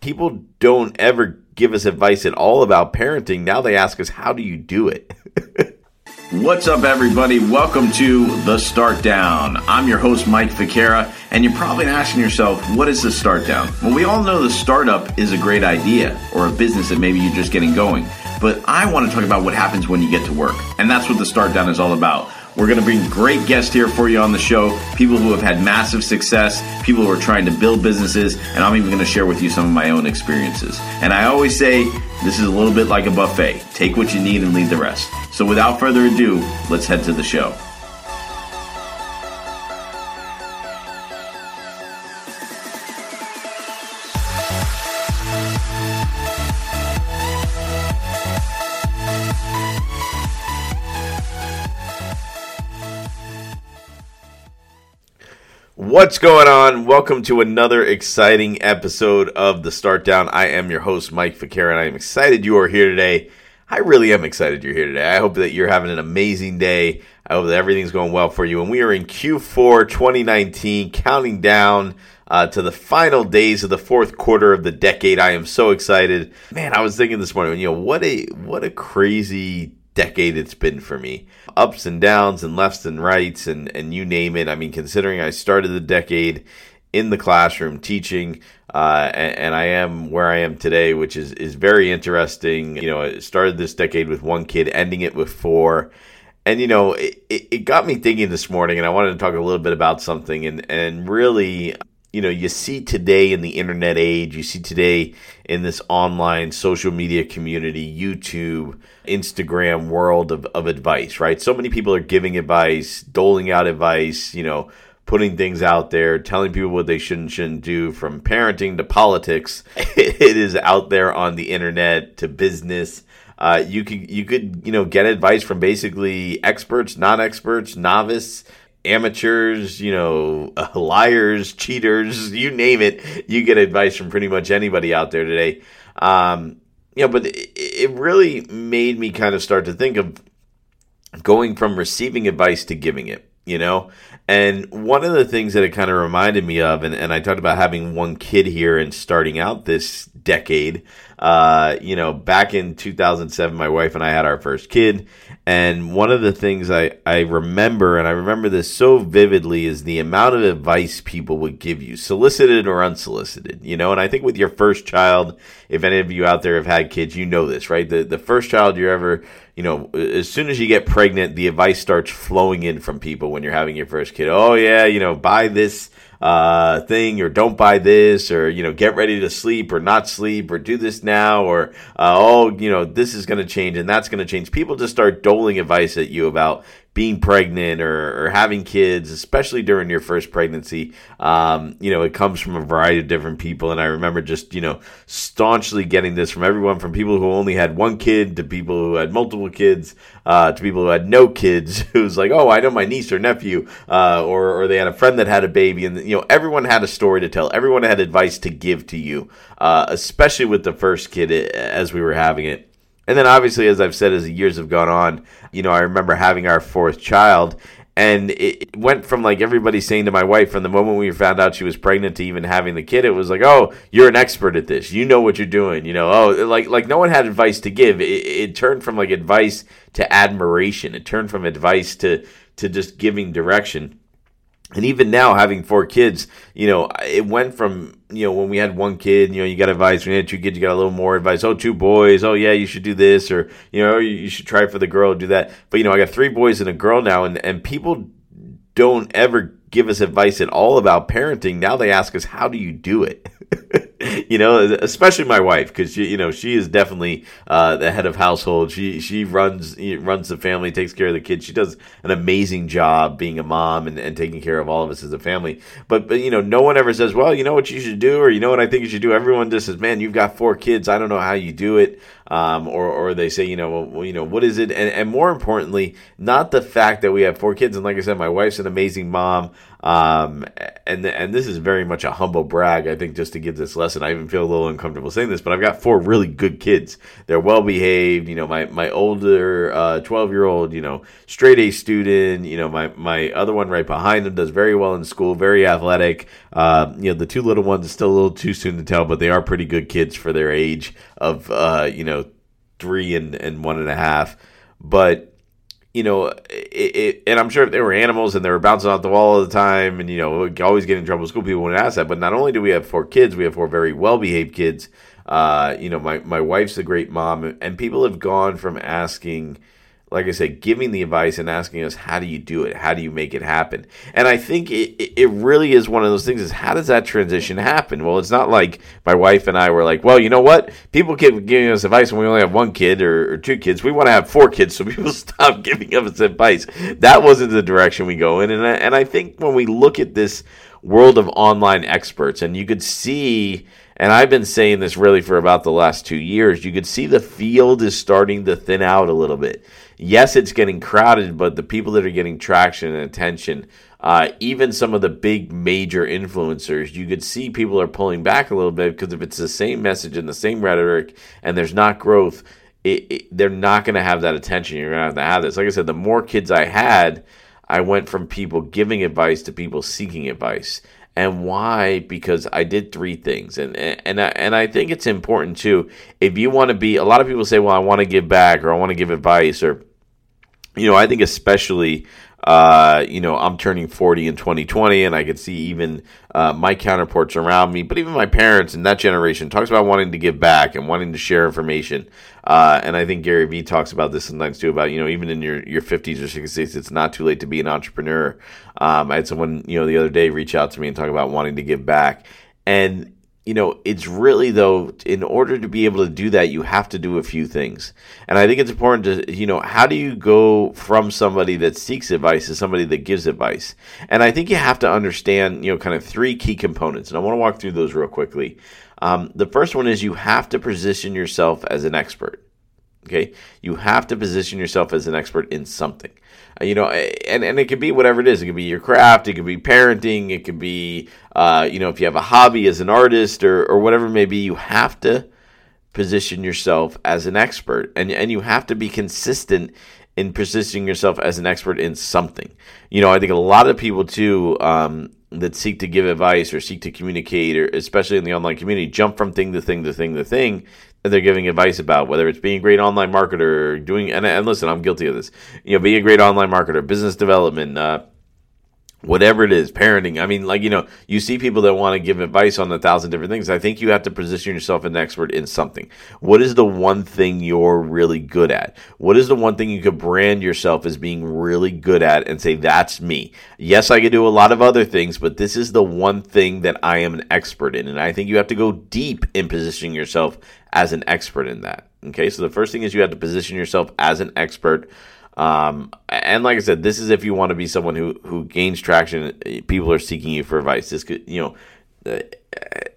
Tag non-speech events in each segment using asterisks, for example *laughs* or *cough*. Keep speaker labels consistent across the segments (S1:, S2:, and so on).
S1: people don't ever give us advice at all about parenting. Now they ask us, how do you do it? *laughs*
S2: What's up, everybody? Welcome to The Start Down. I'm your host, Mike Ficara, and you're probably asking yourself, what is the start down? Well, we all know the startup is a great idea or a business that maybe you're just getting going. But I want to talk about what happens when you get to work. And that's what The Start Down is all about. We're going to bring great guests here for you on the show people who have had massive success, people who are trying to build businesses, and I'm even going to share with you some of my own experiences. And I always say this is a little bit like a buffet take what you need and leave the rest. So without further ado, let's head to the show.
S1: What's going on? Welcome to another exciting episode of the Start Down. I am your host, Mike Ficara, and I am excited you are here today. I really am excited you're here today. I hope that you're having an amazing day. I hope that everything's going well for you. And we are in Q4 2019, counting down uh, to the final days of the fourth quarter of the decade. I am so excited, man. I was thinking this morning, you know, what a what a crazy decade it's been for me. Ups and downs and lefts and rights and, and you name it. I mean, considering I started the decade in the classroom teaching, uh, and, and, I am where I am today, which is, is very interesting. You know, I started this decade with one kid, ending it with four. And, you know, it, it got me thinking this morning, and I wanted to talk a little bit about something. And, and really, you know, you see today in the internet age, you see today in this online social media community, YouTube, Instagram world of, of advice, right? So many people are giving advice, doling out advice, you know, putting things out there, telling people what they should and shouldn't do from parenting to politics. *laughs* it is out there on the internet to business. Uh, you could you could you know get advice from basically experts, non-experts, novice, amateurs, you know, *laughs* liars, cheaters, you name it. You get advice from pretty much anybody out there today. Um, you know, but it, it really made me kind of start to think of going from receiving advice to giving it you know? And one of the things that it kind of reminded me of, and, and I talked about having one kid here and starting out this decade, uh, you know, back in 2007, my wife and I had our first kid. And one of the things I, I remember, and I remember this so vividly, is the amount of advice people would give you, solicited or unsolicited, you know? And I think with your first child, if any of you out there have had kids, you know this, right? The, the first child you're ever, you know, as soon as you get pregnant, the advice starts flowing in from people when you're having your first kid. Oh, yeah, you know, buy this uh, thing or don't buy this or, you know, get ready to sleep or not sleep or do this now or, uh, oh, you know, this is going to change and that's going to change. People just start doling advice at you about being pregnant or, or having kids, especially during your first pregnancy. Um, you know, it comes from a variety of different people. And I remember just, you know, staunchly getting this from everyone from people who only had one kid to people who had multiple kids, uh, to people who had no kids, *laughs* who's like, oh, I know my niece or nephew, uh, or, or they had a friend that had a baby. And, you know, everyone had a story to tell. Everyone had advice to give to you, uh, especially with the first kid as we were having it. And then obviously, as I've said, as the years have gone on, you know, I remember having our fourth child and it went from like everybody saying to my wife from the moment we found out she was pregnant to even having the kid it was like oh you're an expert at this. You know what you're doing you know. Oh like like no one had advice to give. It, it turned from like advice to admiration. It turned from advice to to just giving direction and even now having four kids you know it went from you know when we had one kid you know you got advice when you had two kids you got a little more advice. Oh two boys. Oh yeah you should do this or you know you should try for the girl do that. But you know i got three boys and a girl now and and people don't ever give us advice at all about parenting. Now they ask us how do you do it *laughs* you know, especially my wife because she, you know she is definitely uh, the head of household. She she runs runs the family, takes care of the kids. She does an amazing job being a mom and, and taking care of all of us as a family. But but you know, no one ever says, well, you know what you should do, or you know what I think you should do. Everyone just says, man, you've got four kids. I don't know how you do it. Um, or or they say, you know, well, you know, what is it? And, and more importantly, not the fact that we have four kids. And like I said, my wife's an amazing mom. Um, and and this is very much a humble brag. I think just to give this lesson, I even feel a little uncomfortable saying this, but I've got four really good kids. They're well behaved. You know, my my older twelve uh, year old, you know, straight A student. You know, my my other one right behind him does very well in school, very athletic. Uh, you know, the two little ones, still a little too soon to tell, but they are pretty good kids for their age of uh, you know three and and one and a half. But you know, it, it, and I'm sure if they were animals and they were bouncing off the wall all the time, and you know, always get in trouble. School people wouldn't ask that. But not only do we have four kids, we have four very well behaved kids. Uh, you know, my my wife's a great mom, and people have gone from asking like I said, giving the advice and asking us, how do you do it? How do you make it happen? And I think it, it really is one of those things is how does that transition happen? Well, it's not like my wife and I were like, well, you know what? People keep giving us advice when we only have one kid or, or two kids. We want to have four kids, so *laughs* people stop giving us advice. That wasn't the direction we go in. And I, and I think when we look at this world of online experts, and you could see and I've been saying this really for about the last two years, you could see the field is starting to thin out a little bit yes, it's getting crowded, but the people that are getting traction and attention, uh, even some of the big major influencers, you could see people are pulling back a little bit because if it's the same message and the same rhetoric and there's not growth, it, it, they're not going to have that attention. You're going to have to have this. Like I said, the more kids I had, I went from people giving advice to people seeking advice. And why? Because I did three things, and and I, and I think it's important too. If you want to be, a lot of people say, "Well, I want to give back," or "I want to give advice," or you know, I think especially, uh, you know, I'm turning 40 in 2020, and I can see even uh, my counterparts around me, but even my parents and that generation talks about wanting to give back and wanting to share information. Uh, and I think Gary Vee talks about this sometimes too about, you know, even in your, your 50s or 60s, it's not too late to be an entrepreneur. Um, I had someone, you know, the other day reach out to me and talk about wanting to give back. And you know, it's really though, in order to be able to do that, you have to do a few things. And I think it's important to, you know, how do you go from somebody that seeks advice to somebody that gives advice? And I think you have to understand, you know, kind of three key components. And I want to walk through those real quickly. Um, the first one is you have to position yourself as an expert. Okay. You have to position yourself as an expert in something. Uh, you know, and, and it could be whatever it is. It could be your craft, it could be parenting, it could be, uh, you know, if you have a hobby as an artist or, or whatever it may be, you have to position yourself as an expert and, and you have to be consistent in positioning yourself as an expert in something. You know, I think a lot of people too, um, that seek to give advice or seek to communicate, or especially in the online community, jump from thing to thing to thing to thing they're giving advice about, whether it's being a great online marketer, doing and, and listen, I'm guilty of this. You know, being a great online marketer, business development, uh, whatever it is, parenting. I mean, like, you know, you see people that want to give advice on a thousand different things. I think you have to position yourself an expert in something. What is the one thing you're really good at? What is the one thing you could brand yourself as being really good at and say, that's me? Yes, I could do a lot of other things, but this is the one thing that I am an expert in. And I think you have to go deep in positioning yourself as an expert in that. Okay, so the first thing is you have to position yourself as an expert. Um, and like I said, this is if you want to be someone who who gains traction. People are seeking you for advice. This could, you know, uh,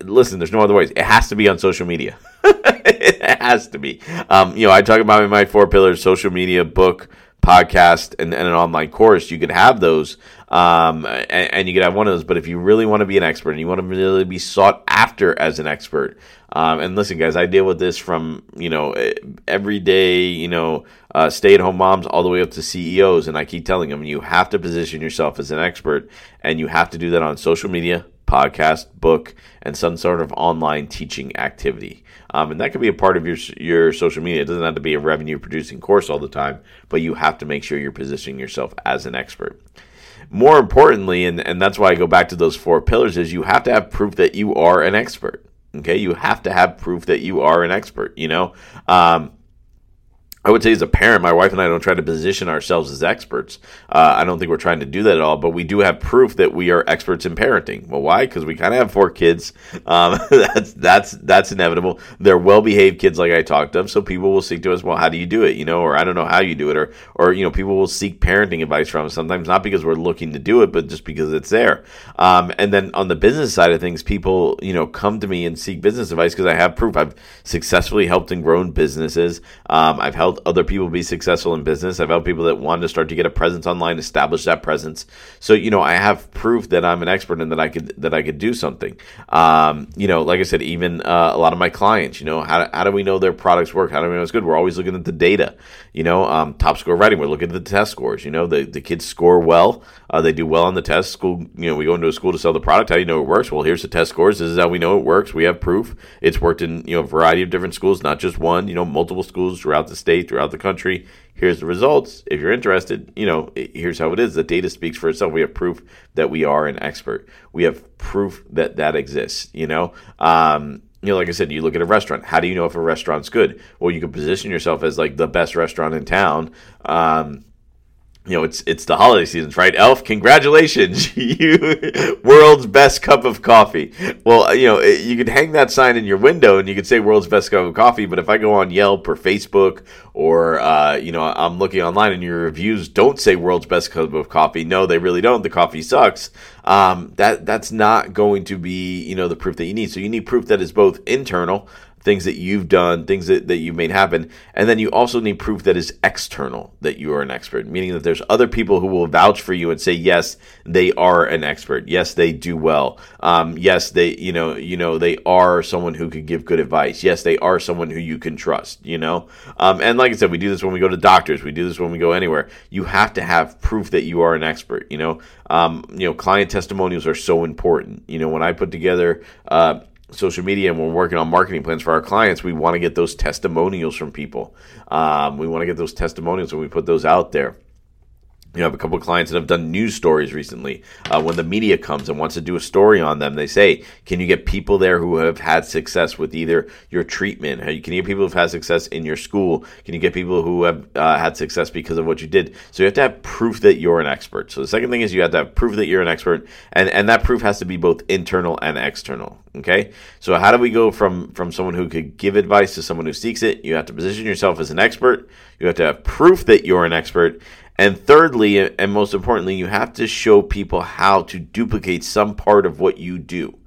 S1: listen. There's no other ways. It has to be on social media. *laughs* it has to be. Um, you know, I talk about my four pillars: social media, book, podcast, and, and an online course. You could have those, um, and, and, you could have one of those. But if you really want to be an expert and you want to really be sought after as an expert, um, and listen, guys, I deal with this from you know everyday you know uh, stay at home moms all the way up to CEOs, and I keep telling them you have to position yourself as an expert, and you have to do that on social media, podcast, book, and some sort of online teaching activity. Um, and that could be a part of your your social media. It doesn't have to be a revenue producing course all the time, but you have to make sure you're positioning yourself as an expert more importantly, and, and that's why I go back to those four pillars, is you have to have proof that you are an expert. Okay, you have to have proof that you are an expert. You know, um, I would say as a parent, my wife and I don't try to position ourselves as experts. Uh, I don't think we're trying to do that at all, but we do have proof that we are experts in parenting. Well, why? Because we kind of have four kids. Um, *laughs* that's that's that's inevitable. They're well-behaved kids, like I talked of. So people will seek to us, well, how do you do it? You know, or I don't know how you do it, or or you know, people will seek parenting advice from us. Sometimes not because we're looking to do it, but just because it's there. Um, and then on the business side of things, people you know come to me and seek business advice because I have proof. I've successfully helped and grown businesses. Um, I've helped helped other people be successful in business. I've helped people that wanted to start to get a presence online, establish that presence. So you know, I have proof that I'm an expert and that I could that I could do something. Um, you know, like I said, even uh, a lot of my clients, you know, how, how do we know their products work? How do we know it's good? We're always looking at the data. You know, um, top score writing, we're looking at the test scores. You know, the the kids score well. Uh, they do well on the test. School, you know, we go into a school to sell the product. How do you know it works? Well, here's the test scores. This is how we know it works. We have proof. It's worked in you know a variety of different schools, not just one. You know, multiple schools throughout the throughout the country. Here's the results. If you're interested, you know, here's how it is. The data speaks for itself. We have proof that we are an expert. We have proof that that exists. You know. Um, you know, like I said, you look at a restaurant. How do you know if a restaurant's good? Well, you can position yourself as like the best restaurant in town. Um, you know, it's it's the holiday seasons, right? Elf, congratulations, *laughs* you world's best cup of coffee. Well, you know, you could hang that sign in your window and you could say world's best cup of coffee. But if I go on Yelp or Facebook or uh, you know, I'm looking online and your reviews don't say world's best cup of coffee, no, they really don't. The coffee sucks. Um, that that's not going to be you know the proof that you need. So you need proof that is both internal things that you've done, things that, that you've made happen. And then you also need proof that is external that you are an expert, meaning that there's other people who will vouch for you and say, yes, they are an expert. Yes, they do well. Um, yes, they, you know, you know, they are someone who can give good advice. Yes, they are someone who you can trust, you know? Um, and like I said, we do this when we go to doctors. We do this when we go anywhere. You have to have proof that you are an expert, you know? Um, you know, client testimonials are so important. You know, when I put together, uh, social media and we're working on marketing plans for our clients, we want to get those testimonials from people. Um, we want to get those testimonials and we put those out there. You know, I have a couple of clients that have done news stories recently. Uh, when the media comes and wants to do a story on them, they say, "Can you get people there who have had success with either your treatment? Can you get people who've had success in your school? Can you get people who have uh, had success because of what you did?" So you have to have proof that you're an expert. So the second thing is you have to have proof that you're an expert, and and that proof has to be both internal and external. Okay, so how do we go from from someone who could give advice to someone who seeks it? You have to position yourself as an expert. You have to have proof that you're an expert and thirdly, and most importantly, you have to show people how to duplicate some part of what you do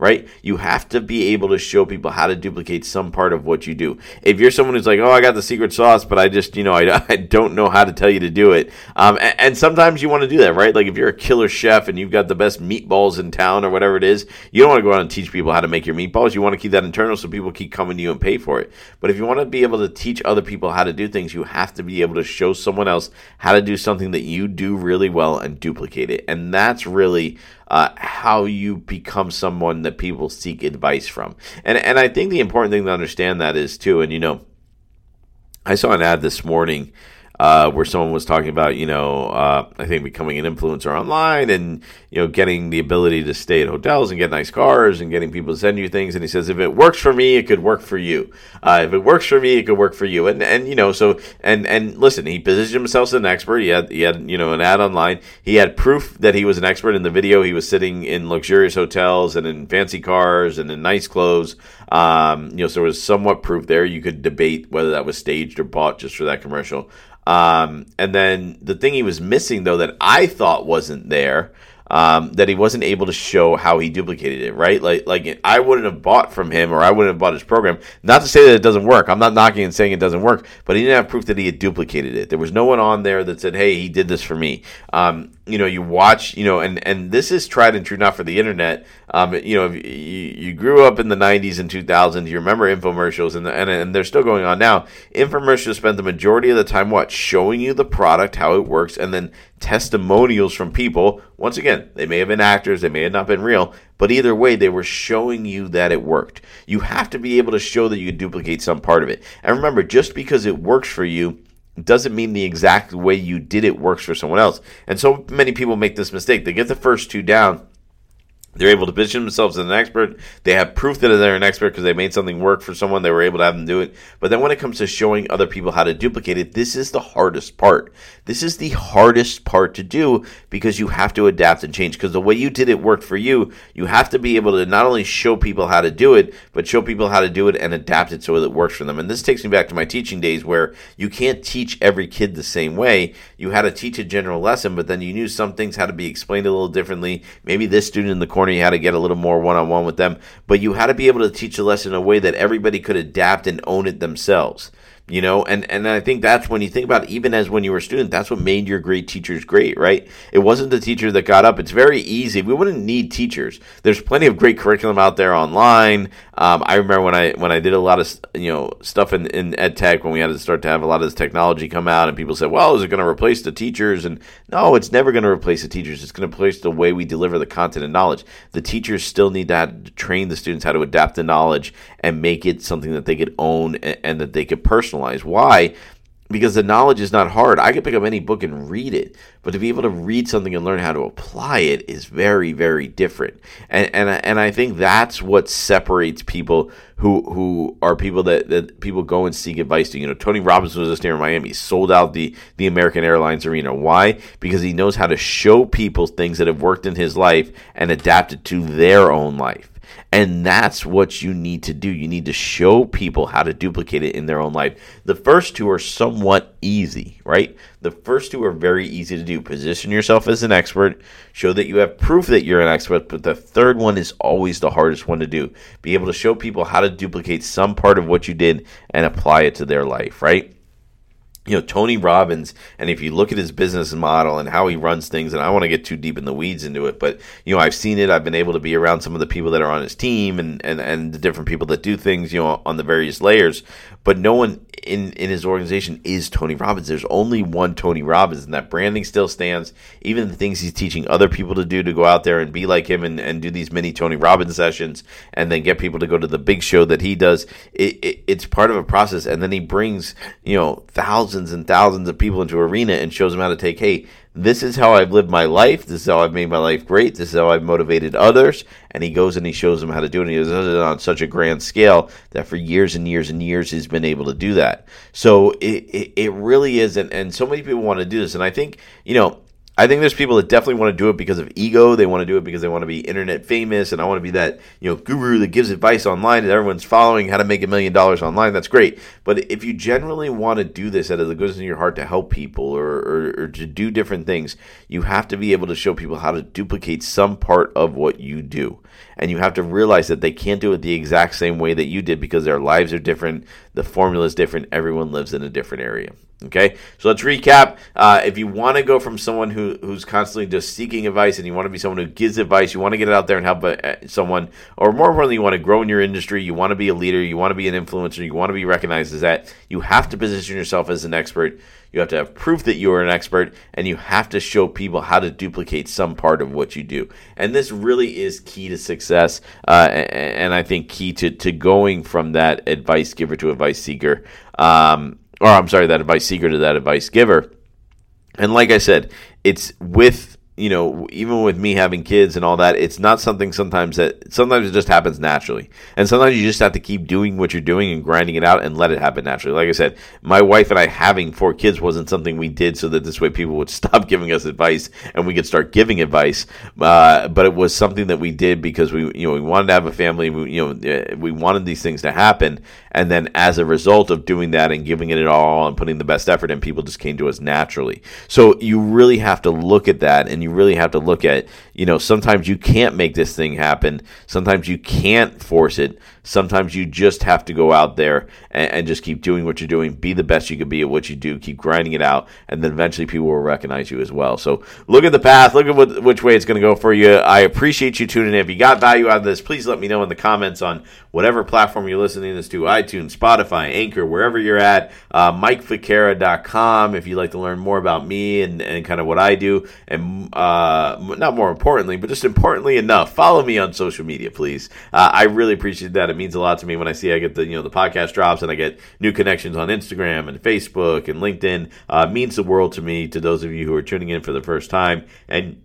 S1: right? You have to be able to show people how to duplicate some part of what you do. If you're someone who's like, oh, I got the secret sauce, but I just, you know, I, *laughs* I don't know how to tell you to do it. Um, and, and, sometimes you want to do that, right? Like if you're a killer chef and you've got the best meatballs in town or whatever it is, you don't want to go out and teach people how to make your meatballs. You want to keep that internal so people keep coming to you and pay for it. But if you want to be able to teach other people how to do things, you have to be able to show someone else how to do something that you do really well and duplicate it. And that's really uh, how you become someone that people seek advice from. And and I think the important thing to understand that is too. And you know, I saw an ad this morning uh, where someone was talking about, you know, uh, I think becoming an influencer online and, you know, getting the ability to stay at hotels and get nice cars and getting people to send you things. And he says, if it works for me, it could work for you. Uh, if it works for me, it could work for you. And, and, you know, so, and, and listen, he positioned himself as an expert. He had, he had, you know, an ad online. He had proof that he was an expert in the video. He was sitting in luxurious hotels and in fancy cars and in nice clothes. Um, you know, so there was somewhat proof there. You could debate whether that was staged or bought just for that commercial. Um, and then the thing he was missing, though, that I thought wasn't there, um, that he wasn't able to show how he duplicated it, right? Like, like I wouldn't have bought from him or I wouldn't have bought his program. Not to say that it doesn't work. I'm not knocking and saying it doesn't work, but he didn't have proof that he had duplicated it. There was no one on there that said, "Hey, he did this for me." Um, you know, you watch, you know, and and this is tried and true, not for the internet. Um, you know, you, you grew up in the '90s and 2000s, you remember infomercials, and, the, and and they're still going on now. Infomercials spend the majority of the time what showing you the product, how it works, and then testimonials from people. Once again, they may have been actors, they may have not been real, but either way, they were showing you that it worked. You have to be able to show that you duplicate some part of it. And remember, just because it works for you doesn't mean the exact way you did it works for someone else. And so many people make this mistake. They get the first two down they're able to position themselves as an expert. They have proof that they're an expert because they made something work for someone. They were able to have them do it. But then when it comes to showing other people how to duplicate it, this is the hardest part. This is the hardest part to do because you have to adapt and change. Because the way you did it worked for you. You have to be able to not only show people how to do it, but show people how to do it and adapt it so that it works for them. And this takes me back to my teaching days where you can't teach every kid the same way. You had to teach a general lesson, but then you knew some things had to be explained a little differently. Maybe this student in the corner, you had to get a little more one on one with them, but you had to be able to teach a lesson in a way that everybody could adapt and own it themselves you know? And and i think that's when you think about it, even as when you were a student that's what made your great teachers great right? It wasn't the teacher that got up. It's very easy. We wouldn't need teachers. There's plenty of great curriculum out there online. Um, i remember when i when i did a lot of you know stuff in, in ed tech when we had to start to have a lot of this technology come out and people said well is it going to replace the teachers? And no it's never going to replace the teachers. It's going to replace the way we deliver the content and knowledge. The teachers still need to, to train the students how to adapt the knowledge and make it something that they could own and, and that they could personalize personalize. Why? Because the knowledge is not hard. I could pick up any book and read it, but to be able to read something and learn how to apply it is very, very different. And and and I think that's what separates people who who are people that, that people go and seek advice to. You know, Tony Robbins was just near Miami. Sold out the the American Airlines arena. Why? Because he knows how to show people things that have worked in his life and adapt it to their own life. And that's what you need to do. You need to show people how to duplicate it in their own life. The first two are somewhat easy, right? The first two are very easy to do. Position yourself as an expert, show that you have proof that you're an expert, but the third one is always the hardest one to do. Be able to show people how to duplicate some part of what you did and apply it to their life, right? You know Tony Robbins and if you look at his business model and how he runs things and I want to get too deep in the weeds into it but you know I've seen it. I've been able to be around some of the people that are on his team and and and the different people that do things you know on the various layers but no one in in his organization is Tony Robbins. There's only one Tony Robbins, and that branding still stands. Even the things he's teaching other people to do to go out there and be like him and, and do these mini Tony Robbins sessions, and then get people to go to the big show that he does. It, it, it's part of a process, and then he brings you know thousands and thousands of people into arena and shows them how to take. Hey, this is how I've lived my life. This is how I've made my life great. This is how I've motivated others. And he goes and he shows them how to do it. And he does it on such a grand scale that for years and years and years he's been able to do that. So it, it, it really is. And, and so many people want to do this. And I think, you know, I think there's people that definitely want to do it because of ego. They want to do it because they want to be internet famous, and I want to be that you know guru that gives advice online and everyone's following how to make a million dollars online. That's great. But if you generally want to do this out of the goodness of your heart to help people or, or, or to do different things, you have to be able to show people how to duplicate some part of what you do, and you have to realize that they can't do it the exact same way that you did because their lives are different, the formula is different, everyone lives in a different area. Okay, so let's recap. Uh, if you want to go from someone who who's constantly just seeking advice, and you want to be someone who gives advice, you want to get it out there and help uh, someone, or more importantly, you want to grow in your industry, you want to be a leader, you want to be an influencer, you want to be recognized as that. You have to position yourself as an expert. You have to have proof that you are an expert, and you have to show people how to duplicate some part of what you do. And this really is key to success, uh, and I think key to to going from that advice giver to advice seeker. Um, or I'm sorry, that advice seeker to that advice giver. And like I said, it's with you know, even with me having kids and all that, it's not something sometimes that sometimes it just happens naturally. And sometimes you just have to keep doing what you're doing and grinding it out and let it happen naturally. Like I said, my wife and I having four kids wasn't something we did so that this way people would *laughs* stop giving us advice and we could start giving advice. Uh, but it was something that we did because we, you know, we wanted to have a family. We, you know, uh, we wanted these things to happen. And then as a result of doing that and giving it it all and putting the best effort in, people just came to us naturally. So you really have to look at that and you you really have to look at, you know, sometimes you can't make this thing happen. Sometimes you can't force it. Sometimes you just have to go out there and, and, just keep doing what you're doing. Be the best you can be at what you do. Keep grinding it out, and then eventually people will recognize you as well. So look at the path. Look at what, which way it's going to go for you. I appreciate you tuning in. If you got value out of this, please let me know in the comments on whatever platform you're listening to this to iTunes, Spotify, Anchor, wherever you're at. Uh, if you'd like to learn more about me and, and kind of what I do. And uh, not more importantly, but just importantly enough, follow me on social media, please. Uh, I really appreciate that. It means a lot to me when I see I get the you know the podcast drops and I get new connections on Instagram and Facebook and LinkedIn. Uh, means the world to me. To those of you who are tuning in for the first time and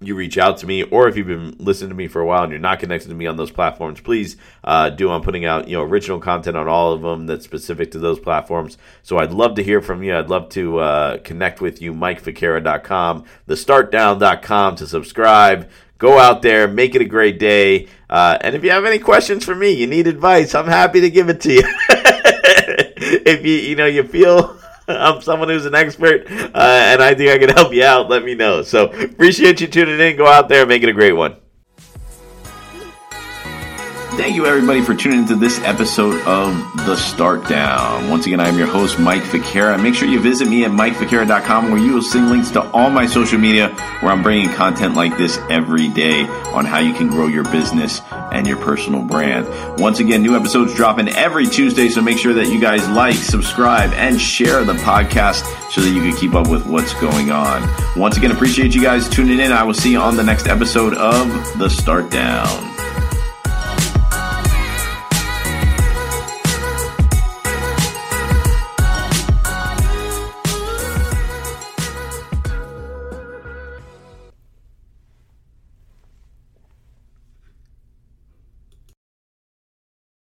S1: you reach out to me, or if you've been listening to me for a while and you're not connected to me on those platforms, please uh, do. I'm putting out you know original content on all of them that's specific to those platforms. So I'd love to hear from you. I'd love to uh, connect with you. MikeFicara.com, thestartdown.com to subscribe. Go out there, make it a great day. Uh, and if you have any questions for me, you need advice, I'm happy to give it to you. *laughs* if you you know you feel *laughs* I'm someone who's an expert, uh, and I think I can help you out. Let me know. So appreciate you tuning in. Go out there, and make it a great one.
S2: Thank you, everybody, for tuning into this episode of The Start Down. Once again, I am your host, Mike Ficara. Make sure you visit me at MikeFicara.com where you will see links to all my social media where I'm bringing content like this every day on how you can grow your business and your personal brand. Once again, new episodes dropping every Tuesday, so make sure that you guys like, subscribe, and share the podcast so that you can keep up with what's going on. Once again, appreciate you guys tuning in. I will see you on the next episode of The Start Down.